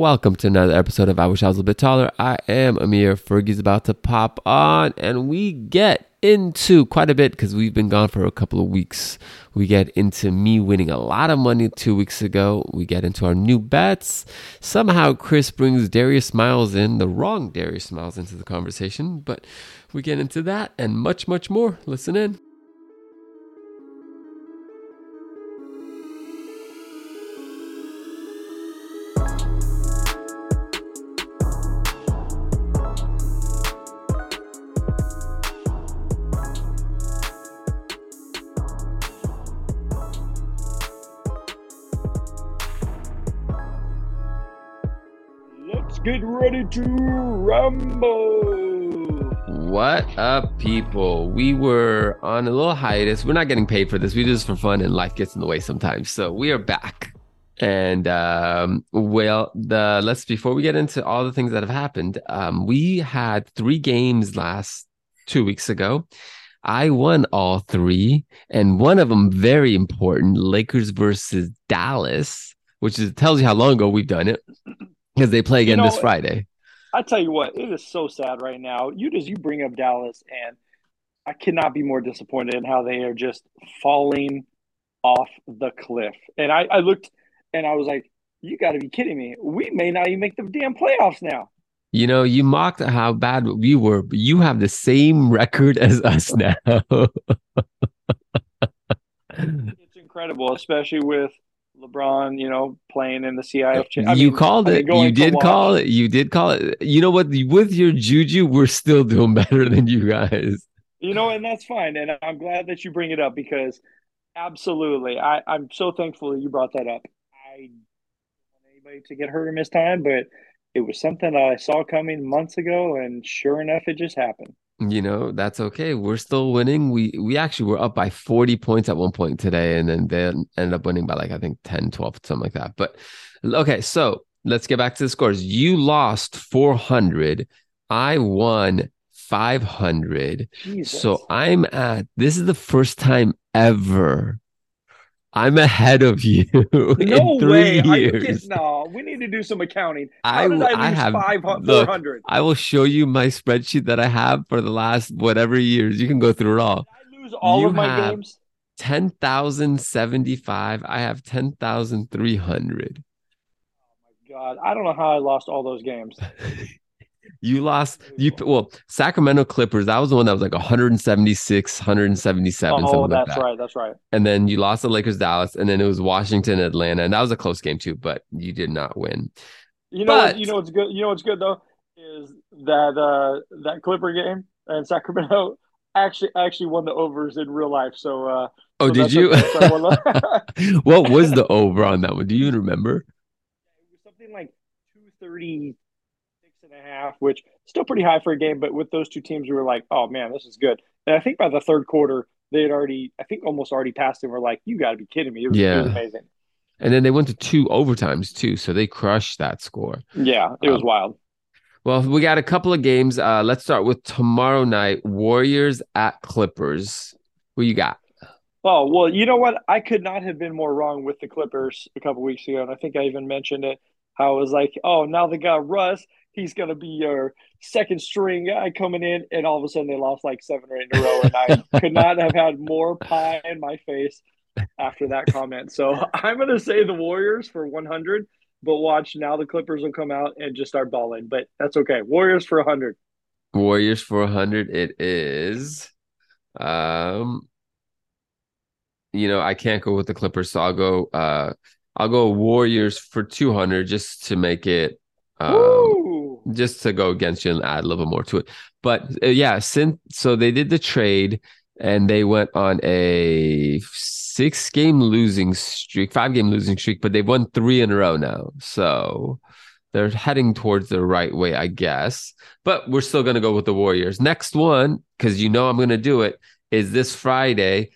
welcome to another episode of I Wish I Was a Bit Taller. I am Amir. Fergie's about to pop on, and we get into quite a bit because we've been gone for a couple of weeks. We get into me winning a lot of money two weeks ago. We get into our new bets. Somehow, Chris brings Darius Miles in, the wrong Darius Miles, into the conversation, but we get into that and much, much more. Listen in. Get ready to rumble. What up, people? We were on a little hiatus. We're not getting paid for this. We do this for fun, and life gets in the way sometimes. So we are back. And um, well, the let's before we get into all the things that have happened, um, we had three games last two weeks ago. I won all three, and one of them very important: Lakers versus Dallas, which is tells you how long ago we've done it because they play again You know, this Friday. I tell you what, it is so sad right now. You just you bring up Dallas, and I cannot be more disappointed in how they are just falling off the cliff. And I, I looked, and I was like, "You got to be kidding me! We may not even make the damn playoffs now." You know, you mocked how bad we were, but you have the same record as us now. It's incredible, especially with LeBron, you know, playing in the CIF. I you mean- called I mean, it. You did call it. You did call it. You know what? With your juju, we're still doing better than you guys. You know, and that's fine. And I'm glad that you bring it up because absolutely, I, I'm so thankful that you brought that up. I don't want anybody to get hurt or miss time, but it was something that I saw coming months ago, and sure enough, it just happened. You know, that's okay. We're still winning. We we actually were up by 40 points at one point today, and then they ended up winning by like I think 10, 12, something like that. But okay, so let's get back to the scores. You lost 400. I won 500. Jesus. So I'm at this is the first time ever I'm ahead of you no way. Years. kidding? No, we need to do some accounting. I How did w- I I have- five look, 400? I will show you my spreadsheet that I have for the last whatever years. You can go through it all. Did I lose all you of my games? 10,075. I have 10,300. Oh my God, I don't know how I lost all those games. You lost you well, Sacramento Clippers, that was the one that was like 176, 177 Oh, something like that's that. right. That's right. And then you lost the Lakers Dallas and then it was Washington Atlanta and that was a close game too, but you did not win. You know, But- you know what's good. You know what's good though is that uh, that Clipper game and Sacramento actually actually won the overs in real life. So, uh, Oh, so did you? okay. So I won the- what was the over on that one? Do you even remember? It was something like two thirty six and a half, which still pretty high for a game. But with those two teams, we were like, oh man, this is good. And I think by the third quarter, they had already, I think, almost already passed. And we're like, you got to be kidding me! It was, it was amazing. And then they went to two overtimes too, so they crushed that score. Yeah, it was Um, wild. Well, we got a couple of games. Uh, let's start with tomorrow night: Warriors at Clippers. Who you got? Oh, well, you know what? I could not have been more wrong with the Clippers a couple weeks ago. And I think I even mentioned it. How it was like, oh, now they got Russ. He's going to be your second string guy coming in. And all of a sudden they lost like seven or eight in a row. And I could not have had more pie in my face after that comment. So I'm going to say the Warriors for 100. But watch, now the Clippers will come out and just start balling. But that's okay. Warriors for 100. Warriors for 100. It is. Um, you know, I can't go with the Clippers, so I'll go. Uh, I'll go Warriors for 200 just to make it. Um, Woo! Just to go against you and add a little bit more to it. But uh, yeah, since so they did the trade and they went on a six game losing streak, five game losing streak, but they've won three in a row now. So they're heading towards the right way, I guess. But we're still going to go with the Warriors. Next one, because you know I'm going to do it, is this Friday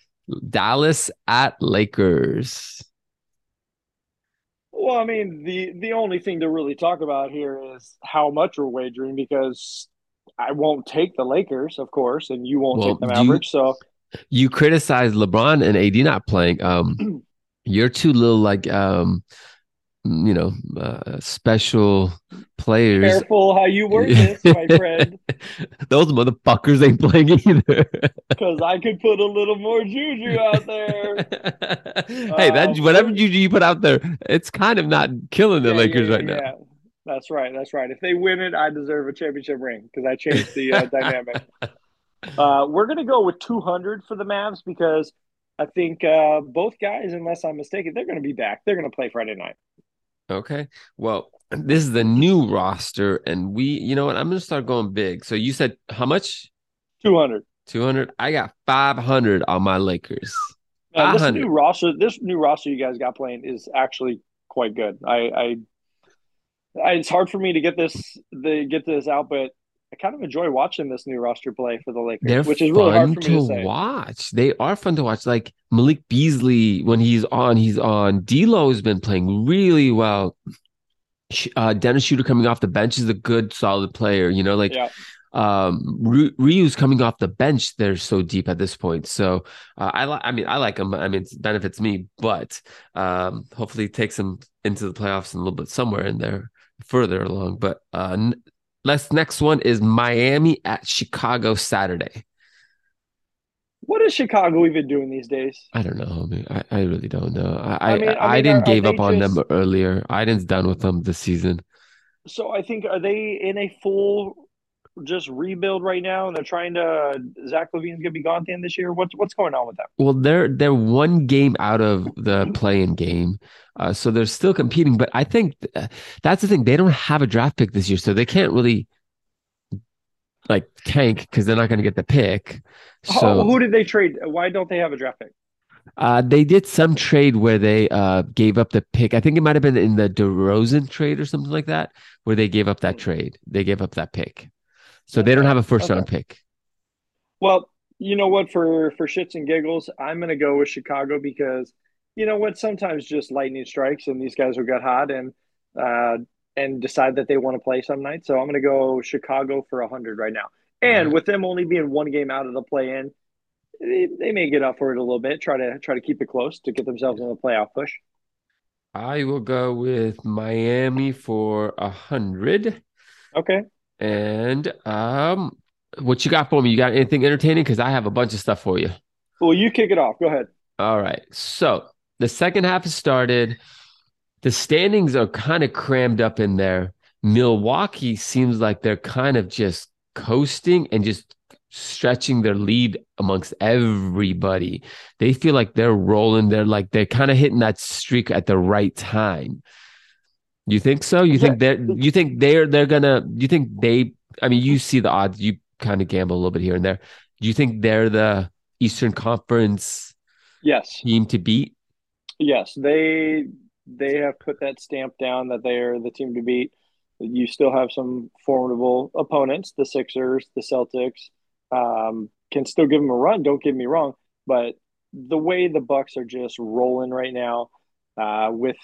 Dallas at Lakers. Well, I mean, the the only thing to really talk about here is how much we're wagering because I won't take the Lakers, of course, and you won't Well, take the you- Mavericks. So You criticize LeBron and AD not playing. Um, you're too little like um you know, uh, special players. Careful how you word this, my friend. Those motherfuckers ain't playing either. Because I could put a little more juju out there. hey, that Um, whatever juju you put out there, it's kind of not killing the Yeah, Lakers yeah, right now. yeah. That's right. That's right. If they win it, I deserve a championship ring because I changed the uh, dynamic. Uh, we're going to go with 200 for the Mavs because I think uh, both guys, unless I'm mistaken, they're going to be back. They're going to play Friday night. Okay. Well, this is the new roster, and we, you know what? I'm gonna start going big. So you said how much? 200. 200. I got 500 on my Lakers. Uh, this new roster, this new roster you guys got playing is actually quite good. I, I, I it's hard for me to get this the get this out, but I kind of enjoy watching this new roster play for the Lakers, They're which is really hard fun for me to watch. They are fun to watch. Like Malik Beasley, when he's on, he's on. D'Lo has been playing really well. Uh, Dennis Schröder coming off the bench is a good, solid player. You know, like Yeah. um, Ry- Rui's coming off the bench. They're so deep at this point. So uh, I like. I mean, I like him. I mean, it benefits me, but um, hopefully takes him into the playoffs and a little bit somewhere in there further along. But uh, let's next one is Miami at Chicago Saturday. What is Chicago even doing these days? I don't know. I, mean, I, I really don't know. I I mean- I, I didn't are- are up on just- them earlier. Iden's done with them this season. So I think are they in a full just rebuild right now, and they're trying to Zach LaVine's gonna be gone at the end this year. What's what's going on with them? Well, they're they're one game out of the play-in game, uh, so they're still competing. But I think th- that's the thing; they don't have a draft pick this year, so they can't really like tank because they're not going to get the pick. Oh, So who did they trade? Why don't they have a draft pick? uh, they did some trade where they uh, gave up the pick. I think it might have been in the DeRozan trade or something like that, where they gave up that trade. They gave up that pick, so they don't have a first okay. round pick. Well, you know what? For for shits and giggles, I'm gonna go with Chicago because you know what? Sometimes just lightning strikes, and these guys will get hot and uh, and decide that they want to play some night. So I'm gonna go Chicago for a hundred right now. And Alright. with them only being one game out of the play-in, they, they may get up for it a little bit. Try to try to keep it close to get themselves in the playoff push. I will go with Miami for a hundred. Okay. And um, what you got for me? You got anything entertaining? Because I have a bunch of stuff for you. Well, you kick it off. Go ahead. All right. So the second half has started. The standings are kind of crammed up in there. Milwaukee seems like they're kind of just coasting and just stretching their lead amongst everybody. They feel like they're rolling. They're like they're kind of hitting that streak at the right time. You think so? You think they're you think they're they're gonna you think they I mean you see the odds, you kind of gamble a little bit here and there. Do you think they're the Eastern Conference Yes. team to beat? Yes, they they have put that stamp down that they are the team to beat. You still have some formidable opponents, the Sixers, the Celtics. Um, can still give them a run. Don't get me wrong, but the way the Bucks are just rolling right now, uh, with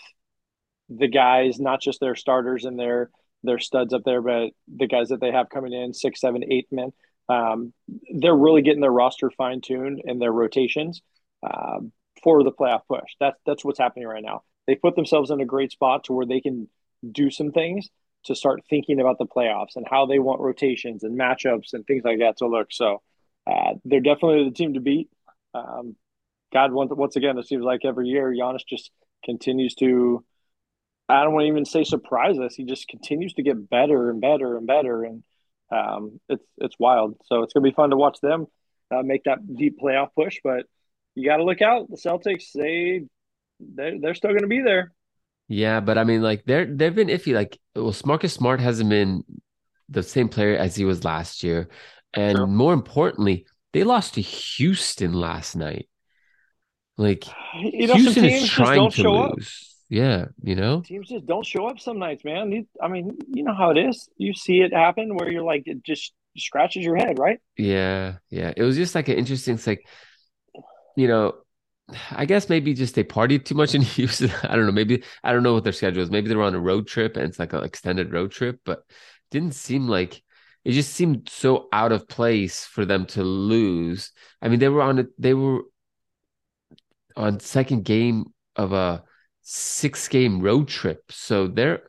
the guys, not just their starters and their their studs up there, but the guys that they have coming in six, seven, eight men. Um, they're really getting their roster fine tuned and their rotations. Um, for the playoff push. That's that's what's happening right now. They put themselves in a great spot to where they can do some things to start thinking about the playoffs and how they want rotations and matchups and things like that to look. So uh, they're definitely the team to beat. Um, God, once once again, it seems like every year Giannis just continues to. I don't want to even say surprise us. He just continues to get better and better and better, and um, it's it's wild. So it's gonna be fun to watch them uh, make that deep playoff push, but you got to look out. The Celtics, they they're, they're still going to be there. Yeah, but I mean, like they're they've been iffy. Like, well, Marcus Smart hasn't been the same player as he was last year, and True. more importantly, they lost to Houston last night. Like You know, Houston is trying to show up. Yeah, you know. Teams just don't show up some nights, man. I mean, you know how it is. You see it happen where you're like, it just scratches your head, right? Yeah, yeah. It was just like an interesting. It's like, you know, I guess maybe just they partied too much in Houston. I don't know. Maybe I don't know what their schedule is. Maybe they were on a road trip and it's like an extended road trip, but didn't seem like it just seemed so out of place for them to lose. I mean, they were on a they were on second game of a six game road trip. So they're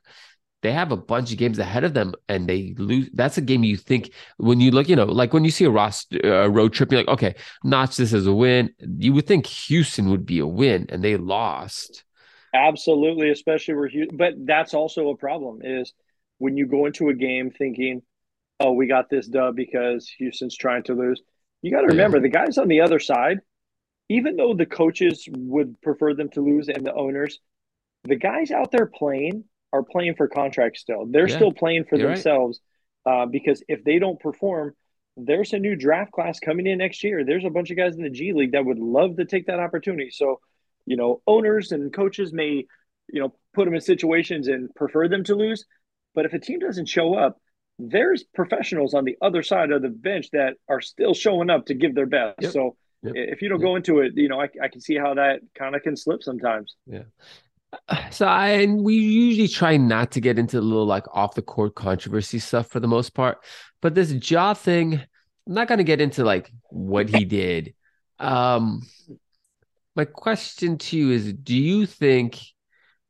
they have a bunch of games ahead of them and they lose. That's a game you think when you look, you know, like when you see a roster a road trip, you're like, okay, notch this as a win. You would think Houston would be a win and they lost. Absolutely, especially where Houston, but that's also a problem is when you go into a game thinking, oh, we got this dub because Houston's trying to lose. You got to remember yeah. the guys on the other side, even though the coaches would prefer them to lose and the owners, the guys out there playing are playing for contracts still. They're yeah, still playing for themselves right. uh, because if they don't perform, there's a new draft class coming in next year. There's a bunch of guys in the G League that would love to take that opportunity. So, you know, owners and coaches may, you know, put them in situations and prefer them to lose. But if a team doesn't show up, there's professionals on the other side of the bench that are still showing up to give their best. Yep. So yep. if you don't yep. go into it, you know, I, I can see how that kind of can slip sometimes. Yeah. So I and we usually try not to get into a little like off the court controversy stuff for the most part, but this Ja thing, I'm not gonna get into like what he did. Um, my question to you is: Do you think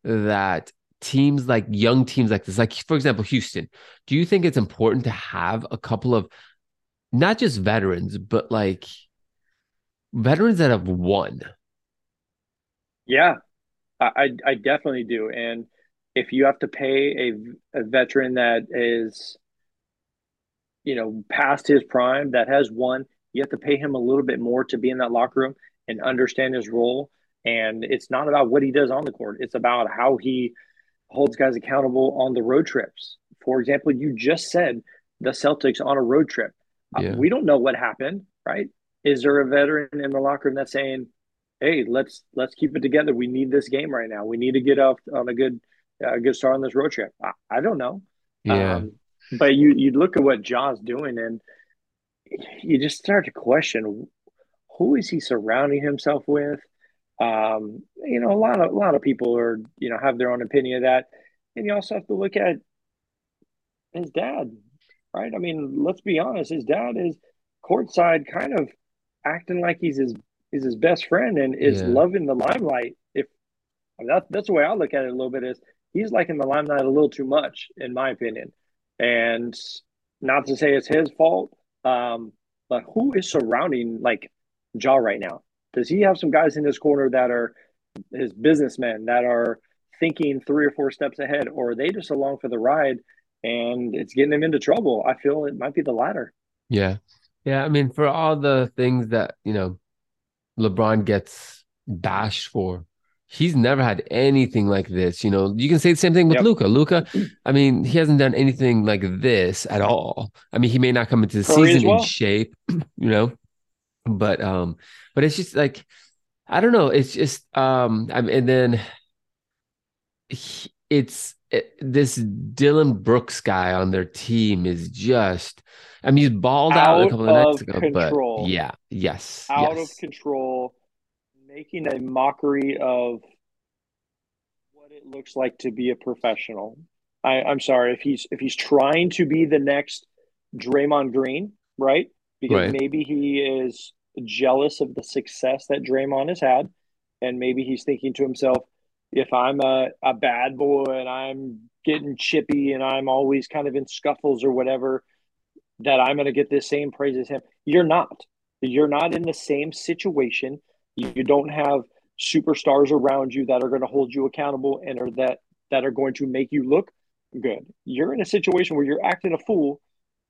that teams like young teams like this, like for example Houston, do you think it's important to have a couple of not just veterans, but like veterans that have won? Yeah, I, I definitely do. And if you have to pay a, a veteran that is, you know, past his prime, that has won, you have to pay him a little bit more to be in that locker room and understand his role. And it's not about what he does on the court, it's about how he holds guys accountable on the road trips. For example, you just said the Celtics on a road trip. Uh, yeah. Uh, we don't know what happened, right? Is there a veteran in the locker room that's saying, hey, let's let's keep it together. We need this game right now. We need to get off on a good uh, good start on this road trip. I, I don't know. Yeah. Um, but you you look at what Ja's doing, and you just start to question who is he surrounding himself with. Um, you know, a lot of a lot of people are you know have their own opinion of that, and you also have to look at his dad, right? I mean, let's be honest, his dad is courtside, kind of acting like he's his is his best friend and is yeah. loving the limelight. If I mean, that, that's the way I look at it a little bit is he's liking the limelight a little too much, in my opinion. And not to say it's his fault, um, but who is surrounding like Ja right now? Does he have some guys in his corner that are his businessmen that are thinking three or four steps ahead, or are they just along for the ride and it's getting them into trouble? I feel it might be the latter. Yeah. Yeah. I mean, for all the things that, you know, LeBron gets bashed for. He's never had anything like this. You know, you can say the same thing with yep. Luca. Luka, I mean, he hasn't done anything like this at all. I mean, he may not come into the Curry season well. in shape, you know, but um, but it's just like I don't know. It's just um, I mean, and then he, it's it, this Dillon Brooks guy on their team is just I mean, he's balled out, out a couple of nights ago, control. but yeah, yes, out yes. of control, making a mockery of what it looks like to be a professional. I, I'm sorry if he's if he's trying to be the next Draymond Green, right? Because right. maybe he is jealous of the success that Draymond has had, and maybe he's thinking to himself, if I'm a, a bad boy and I'm getting chippy and I'm always kind of in scuffles or whatever, that I'm going to get the same praise as him. You're not. You're not in the same situation. You don't have superstars around you that are going to hold you accountable and are that that are going to make you look good. You're in a situation where you're acting a fool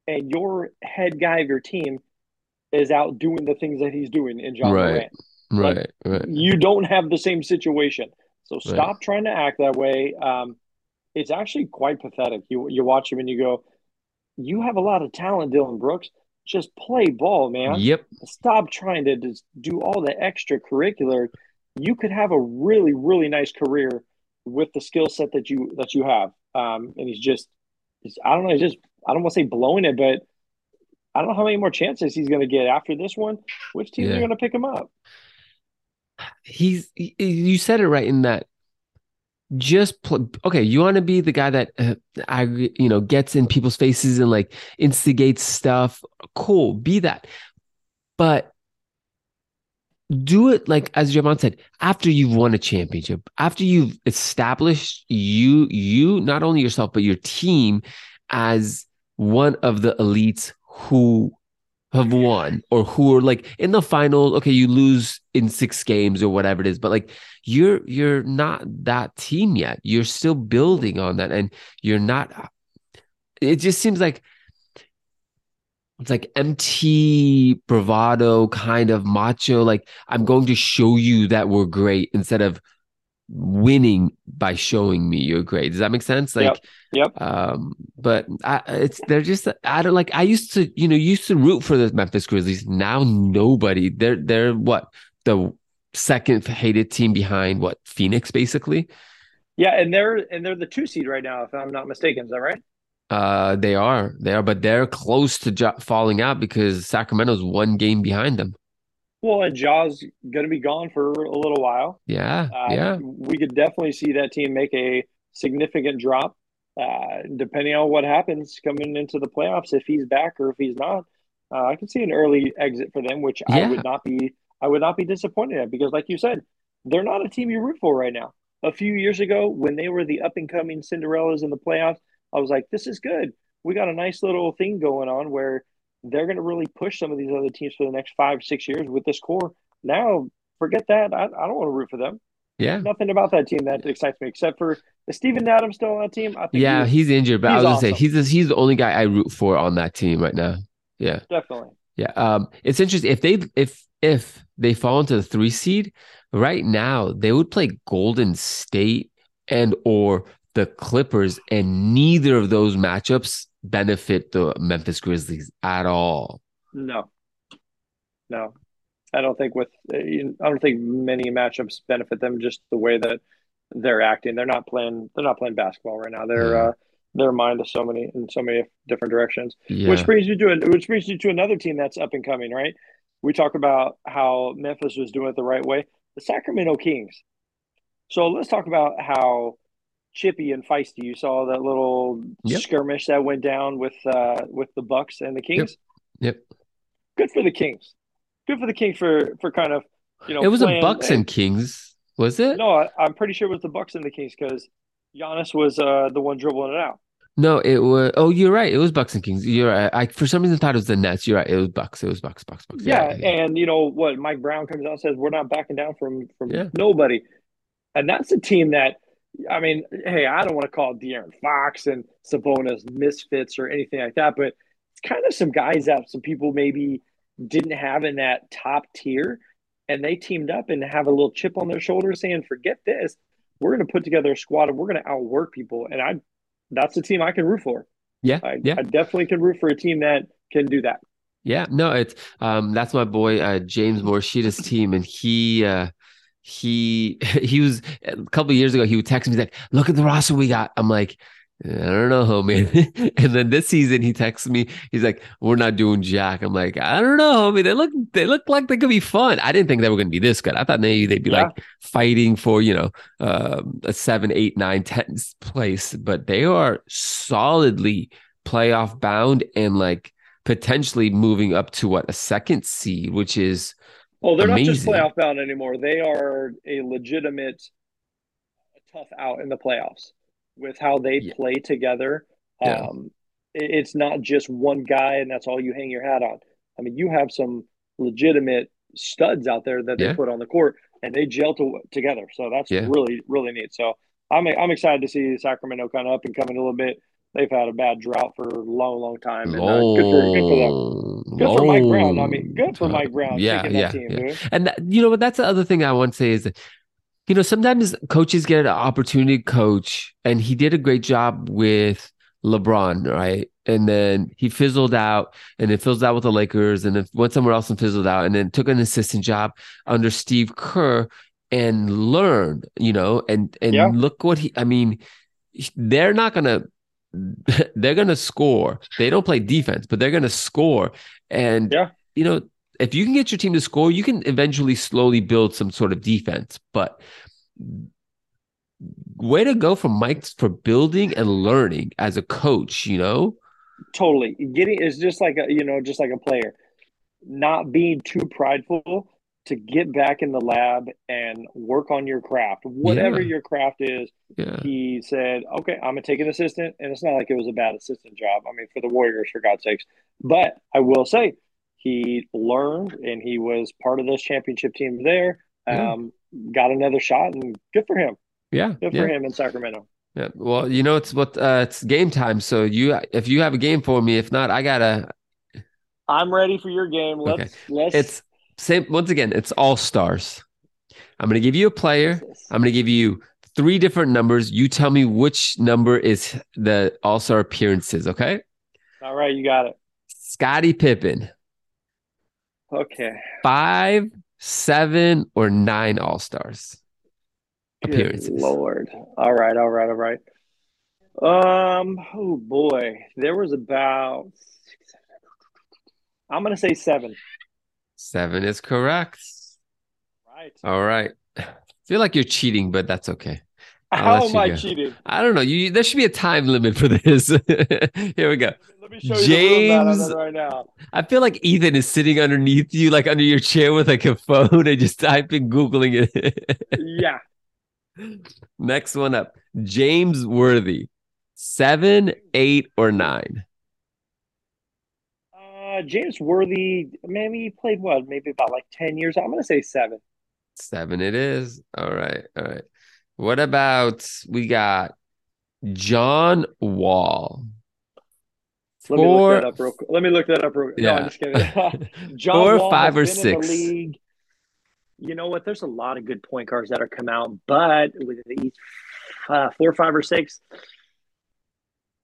and your head guy of your team is out doing the things that he's doing in Ja right. Morant. Right, like, right. You don't have the same situation. So stop right. trying to act that way. Um, it's actually quite pathetic. You you watch him and you go, you have a lot of talent, Dillon Brooks. Just play ball, man. Yep. Stop trying to just do all the extracurricular. You could have a really, really nice career with the skill set that you that you have. Um, and he's just, he's, I don't know, he's just, I don't want to say blowing it, but I don't know how many more chances he's going to get after this one. Which teams yeah. are going to pick him up? He's, he, you said it right in that just okay you want to be the guy that uh, i you know gets in people's faces and like instigates stuff cool be that. But do it like as Jamal said, after you've won a championship, after you've established you, you not only yourself but your team as one of the elites who have won or who are like in the final. Okay, you lose in six games or whatever it is, but like you're you're not that team yet. You're still building on that, and you're not. It just seems like it's like empty bravado kind of macho like i'm going to show you that we're great instead of winning by showing me you're great does that make sense? Like yep, yep. um but I, it's they're just i don't like i used to you know used to root for the memphis grizzlies. Now nobody they're they're what the second hated team behind what phoenix basically? Yeah and they're and they're the two seed right now if i'm not mistaken. Is that right? Uh, they are, they are, but they're close to jo- falling out because Sacramento's one game behind them. Well, and Ja's going to be gone for a little while. Yeah, uh, yeah. We could definitely see that team make a significant drop, uh, depending on what happens coming into the playoffs. If he's back or if he's not, uh, I can see an early exit for them, which yeah. I would not be. I would not be disappointed at because, like you said, they're not a team you root for right now. A few years ago, when they were the up and coming Cinderellas in the playoffs, I was like, this is good. We got a nice little thing going on where they're going to really push some of these other teams for the next five, six years with this core. Now, forget that. I, I don't want to root for them. Yeah. Nothing about that team that excites me except for is Steven Adams still on that team? I think yeah, he's injured, but I was awesome. gonna say he's the, he's the only guy I root for on that team right now. Yeah. Definitely. Yeah. Um, it's interesting if they if if they fall into the three seed right now, they would play Golden State and or the Clippers, and neither of those matchups benefit the Memphis Grizzlies at all. No, no, I don't think with I don't think many matchups benefit them just the way that they're acting. They're not playing. They're not playing basketball right now. They're yeah. uh, their mind is so many in so many different directions. Yeah. Which brings you to it, which brings you to another team that's up and coming. Right? We talk about how Memphis was doing it the right way. The Sacramento Kings. So let's talk about how chippy and feisty. You saw that little yep. skirmish that went down with uh, with the Bucks and the Kings. Yep. yep. Good for the Kings. Good for the Kings for for kind of you know. It was a Bucks and, and, Kings, was it? No, I, am pretty sure it was the Bucks and the Kings because Giannis was uh, the one dribbling it out. No, it was. Oh, you're right. It was Bucks and Kings. You're right. I for some reason thought it was the Nets. You're right. It was Bucks. It was Bucks. Bucks. Bucks. Yeah, yeah, yeah. and you know what? Mike Brown comes out and says we're not backing down from from yeah. nobody, and that's a team that I mean, hey, I don't want to call De'Aaron Fox and Sabonis misfits or anything like that, but it's kind of some guys that some people maybe didn't have in that top tier, and they teamed up and have a little chip on their shoulder, saying, "Forget this, we're going to put together a squad and we're going to outwork people." And I, that's the team I can root for. Yeah, I, yeah, I definitely can root for a team that can do that. Yeah, no, it's um, that's my boy uh, James Morishita's team, and he. Uh, he he was a couple years ago he would text me like look at the roster we got. I'm like i don't know homie. And then this season he texts me he's like we're not doing jack. I'm like i don't know homie. They look they look like they could be fun. I didn't think they were going to be this good. I thought maybe they'd be yeah. like fighting for you know uh, a seven eight nine ten place but they are solidly playoff bound and like potentially moving up to what a second seed which is well, they're Amazing. not just playoff bound anymore. They are a legitimate tough out in the playoffs with how they yeah. play together. Yeah. Um, it's not just one guy and that's all you hang your hat on. I mean, you have some legitimate studs out there that they yeah. put on the court and they gel to, together. So that's really, really neat. So I'm, I'm excited to see Sacramento kind of up and coming a little bit they've had a bad drought for a long, long time. And uh, good, for, good for them. Good for Mike Brown. I mean, good for Mike Brown. Yeah, yeah, team, yeah. And that, you know what? That's the other thing I want to say is that, you know, sometimes coaches get an opportunity to coach, and he did a great job with LeBron, right? And then he fizzled out, and it fizzled out with the Lakers, and then went somewhere else and fizzled out, and then took an assistant job under Steve Kerr and learned, you know, and and yeah. look what he. I mean, they're not gonna they're going to score. They don't play defense, but they're going to score. And, yeah. you know, if you can get your team to score, you can eventually slowly build some sort of defense. But way to go from Mike for building and learning as a coach, you know? Totally. Getting is just like a, you know, just like a player, not being too prideful to get back in the lab and work on your craft, whatever Yeah. your craft is. Yeah. He said, "Okay, I'm gonna take an assistant," and it's not like it was a bad assistant job. I mean, for the Warriors, for God's sakes. But I will say, he learned, and he was part of this championship team there. Yeah. Um, got another shot, and good for him. Yeah. Good for him in Sacramento. Yeah. Well, you know, it's what uh it's game time. So you if you have a game for me, if not, I gotta I'm ready for your game. Let's Okay. let's. it's same once again, it's all stars. I'm gonna give you a player. I'm gonna give you three different numbers. You tell me which number is the all-star appearances, okay? All right, you got it. Scottie Pippen, Okay. five, seven, or nine all-stars Good appearances. Lord. All right, all right, all right. Um, oh boy. There was about. I'm gonna say seven. Seven is correct. Right. All right. I feel like you're cheating, but that's okay. I'll How am I go. cheating? I don't know. You there should be a time limit for this. Here we go. Let me show you the room that I'm James- right now. I feel like Ethan is sitting underneath you, like under your chair with like a phone and just typing, Googling it. Yeah. Next one up. James Worthy. Seven, eight, or nine. Uh, James Worthy, maybe he played what? Maybe about like 10 years. I'm gonna say seven. Seven it is. All right. All right. What about we got John Wall? Let me look that up real quick. Let me look that up real quick. No, Yeah. I'm just kidding. John Four, Wall five, or six? league. You know what? There's a lot of good point guards that are come out, but with these uh, four, five, or six,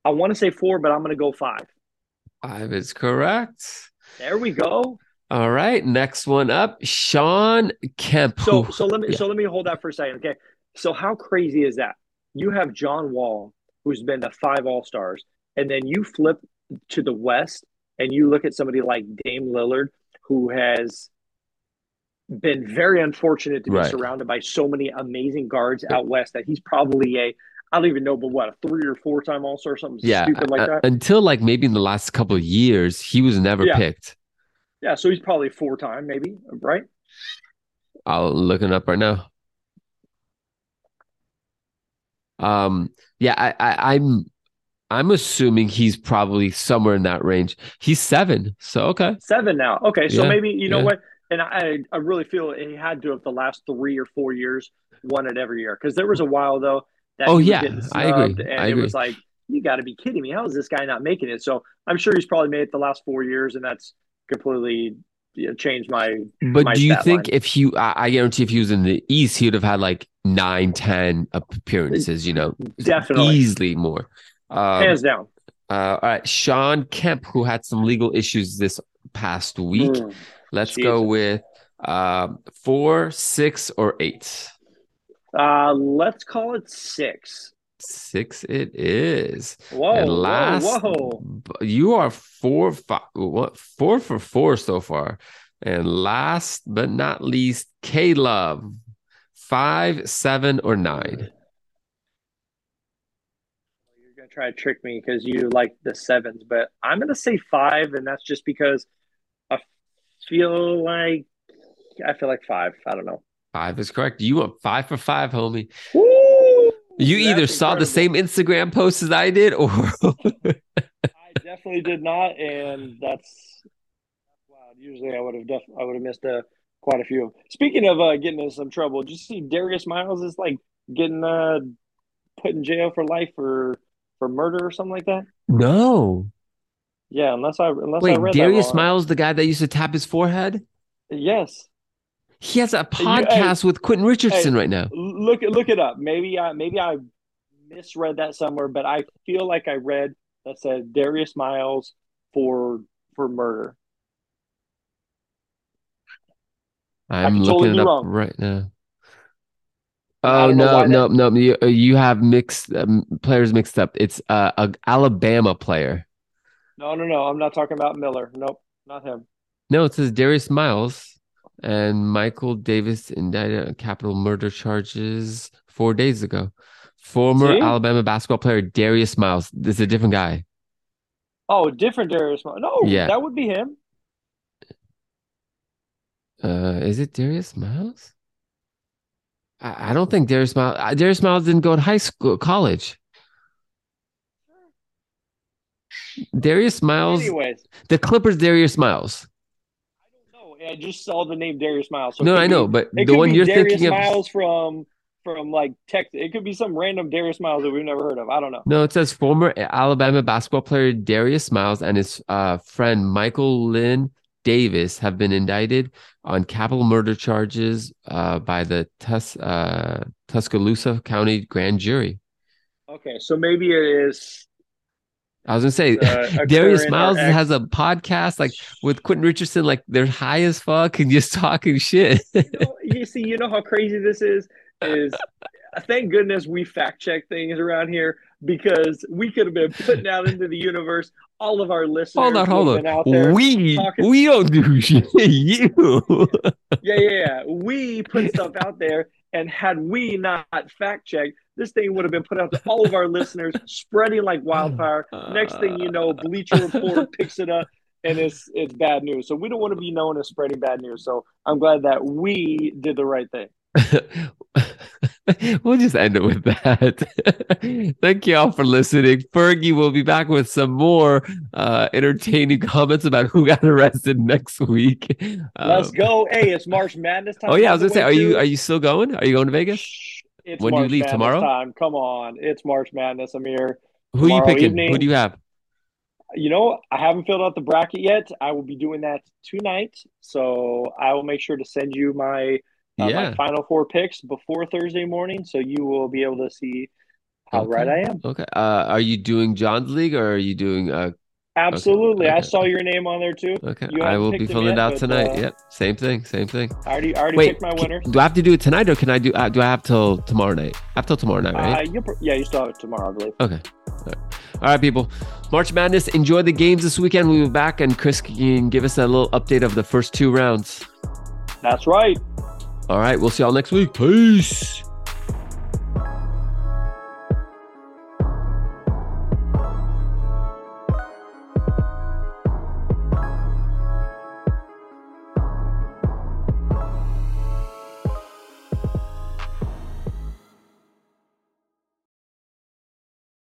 I want to say four, but I'm going to go five. Five is correct. There we go. All right. Next one up. Shawn Kemp. So, so let me yeah. so let me hold that for a second. Okay. So how crazy is that? You have John Wall, who's been to five All Stars, and then you flip to the West and you look at somebody like Dame Lillard, who has been very unfortunate to be Right. surrounded by so many amazing guards out west that he's probably a I don't even know, but what a three or four time All Star, something yeah. stupid like uh, that. until like maybe in the last couple of years, he was never Yeah. picked. yeah, so he's probably four time, maybe, right? I'll look it up right now. Um, yeah, I, I, I'm, I'm assuming he's probably somewhere in that range. He's seven, so okay. Seven now. Okay, so Yeah, maybe you know yeah. what, and I I really feel he had to have the last three or four years won it every year because there was a while though Oh, yeah, I agree. and I it was like you got to be kidding me. How is this guy not making it? So I'm sure he's probably made it the last four years, and that's completely you know, changed my But my do you think line. if he, I, I guarantee if he was in the East, he would have had like nine, ten appearances. You know, definitely easily more. Um, hands down. uh, all right, Shawn Kemp, who had some legal issues this past week. Mm. Let's go with um, four, six, or eight. Uh, let's call it six. Six, it is. Whoa, and last, whoa, whoa! you are four, five, what, four for four so far. And last but not least, K Love, five, seven, or nine. You're gonna try to trick me because you like the sevens, but I'm gonna say five, and that's just because I feel like I feel like five. I don't know. Five is correct. You went five for five, homie. Woo! You either That's saw the same. Instagram post as I did, or I definitely did not, and that's wow. Usually, I would have def- I would have missed uh, quite a few. Speaking of uh, getting in some trouble, did you see Darius Miles is like getting uh, put in jail for life for for murder or something like that? no. Yeah, unless I unless I Wait, read Darius. Miles, the guy that used to tap his forehead? Yes. He has a you- hey, podcast with Quentin Richardson right now. look look it up. Maybe I maybe I misread that somewhere, but I feel like I read that said Darius Miles for for murder. I'm looking totally it up wrong. right now. Oh don't no, no, no! You, you have mixed um, players mixed up. It's uh, a Alabama player. No, no, no. I'm not talking about Miller. Nope, not him. No, it says Darius Miles and Michael Davis indicted on capital murder charges four days ago. Former See? Alabama basketball player Darius Miles. This is a different guy. Oh, different Darius Miles. No, Yeah. that would be him. Uh, is it Darius Miles? I, I don't think Darius Miles. uh, Darius Miles didn't go to high school, college. Darius Miles, Anyways, the Clippers. Darius Miles. I just saw the name Darius Miles. So No, I be- know, but the one you're Darius thinking of. Miles from from like Texas. It could be some random Darius Miles that we've never heard of. I don't know. No, it says former Alabama basketball player Darius Miles and his uh, friend Michael Lynn Davis have been indicted on capital murder charges uh, by the Tus- uh, Tuscaloosa County grand jury. Okay, so maybe it is. I was gonna say Uh, Darius Miles ex- has a podcast like with Quentin Richardson, like they're high as fuck and just talking shit. you, know, you see, you know how crazy this is. Is thank goodness we fact check things around here because we could have been putting out into the universe all of our listeners. hold on, hold on. We talking- we don't do shit. You. Yeah, yeah, yeah. We put stuff out there, and had we not fact checked, this thing would have been put out to all of our listeners, spreading like wildfire. Next thing you know, Bleacher Report picks it up, and it's it's bad news. So we don't want to be known as spreading bad news. So I'm glad that we did the right thing. we'll just end it with that. Thank you all for listening. Fergie will be back with some more uh, entertaining comments about who got arrested next week. Let's Um, go. Hey, it's March Madness time. Oh yeah, I was gonna say, are you are you still going? Are you going to Vegas? It's When do you leave, Madness tomorrow? Time. Come on, it's March Madness. Here. Who are you picking? Who evening. do you have? You know, I haven't filled out the bracket yet. I will be doing that tonight, so I will make sure to send you my uh, Yeah. my final four picks before Thursday morning, so you will be able to see how Okay. right I am. Okay. Uh, are you doing John's league or are you doing? Uh, Absolutely, I saw your name on there too. okay, I will be filling it out but, tonight. uh, Yep. Same thing. Same thing. I already I already Wait, picked my winner. winners. do I have to do it tonight or can I do? Uh, do I have till tomorrow night? I have till tomorrow night, right? Uh, yeah, you still have it tomorrow, I believe. Okay. All right. All right, people. March Madness. Enjoy the games this weekend. We'll be back, and Chris can give us a little update of the first two rounds. That's right. All right. We'll see y'all next week. Peace.